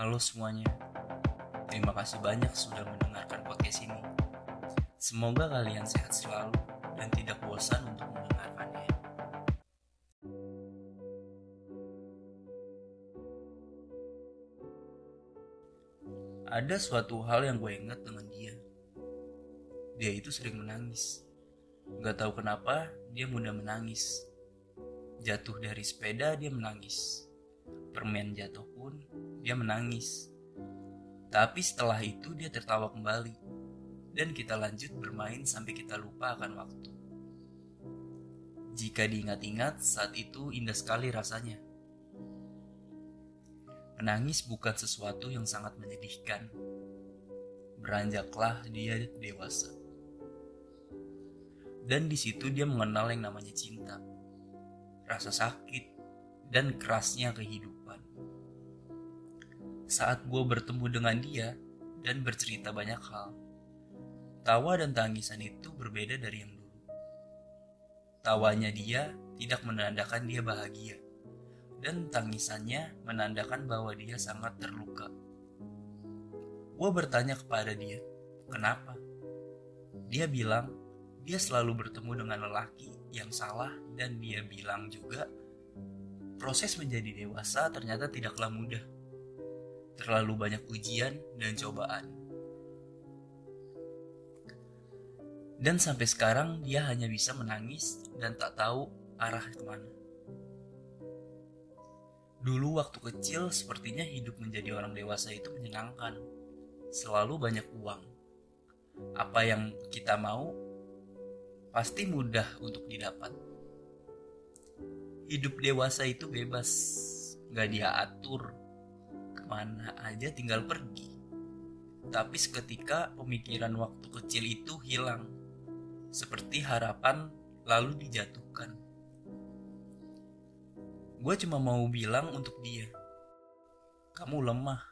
Halo semuanya, terima kasih banyak sudah mendengarkan podcast ini. Semoga kalian sehat selalu dan tidak bosan untuk mendengarkannya. Ada suatu hal yang gue ingat dengan dia. Dia itu sering menangis. Gak tahu kenapa dia mudah menangis. Jatuh dari sepeda dia menangis. Permen jatuh pun dia menangis. Tapi setelah itu dia tertawa kembali. Dan kita lanjut bermain sampai kita lupa akan waktu. Jika diingat-ingat, saat itu indah sekali rasanya. Menangis bukan sesuatu yang sangat menyedihkan. Beranjaklah dia dewasa. Dan di situ dia mengenal yang namanya cinta. Rasa sakit dan kerasnya kehidupan. Saat gue bertemu dengan dia dan bercerita banyak hal, tawa dan tangisan itu berbeda dari yang dulu. Tawanya dia tidak menandakan dia bahagia dan tangisannya menandakan bahwa dia sangat terluka. Gue bertanya kepada dia, kenapa? Dia bilang dia selalu bertemu dengan lelaki yang salah dan dia bilang juga proses menjadi dewasa ternyata tidaklah mudah. Terlalu banyak ujian dan cobaan. Dan sampai sekarang dia hanya bisa menangis dan tak tahu arah ke mana. Dulu waktu kecil sepertinya hidup menjadi orang dewasa itu menyenangkan. Selalu banyak uang. Apa yang kita mau pasti mudah untuk didapat. Hidup dewasa itu bebas, gak dia atur ke mana aja tinggal pergi. Tapi seketika pemikiran waktu kecil itu hilang, seperti harapan lalu dijatuhkan. Gue cuma mau bilang untuk dia, kamu lemah,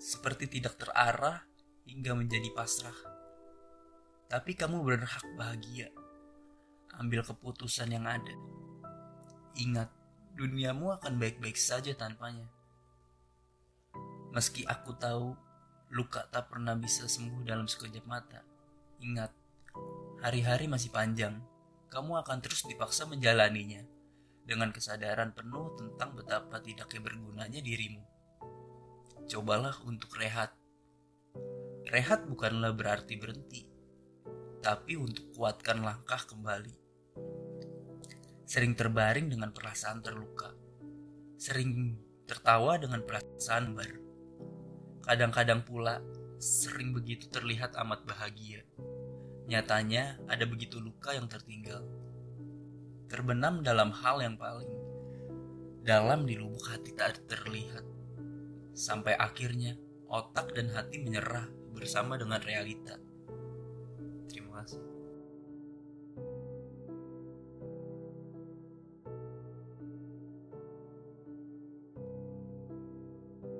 seperti tidak terarah hingga menjadi pasrah. Tapi kamu berhak bahagia. Ambil keputusan yang ada. Ingat, duniamu akan baik-baik saja tanpanya. Meski aku tahu luka tak pernah bisa sembuh dalam sekejap mata. Ingat, hari-hari masih panjang. Kamu akan terus dipaksa menjalaninya dengan kesadaran penuh tentang betapa tidaknya bergunanya dirimu. Cobalah untuk rehat. Rehat bukanlah berarti berhenti, tapi untuk kuatkan langkah kembali. Sering terbaring dengan perasaan terluka, sering tertawa dengan perasaan baru. Kadang-kadang pula sering begitu terlihat amat bahagia. Nyatanya ada begitu luka yang tertinggal. Terbenam dalam hal yang paling dalam di lubuk hati tak terlihat. Sampai akhirnya otak dan hati menyerah bersama dengan realita. Terima kasih.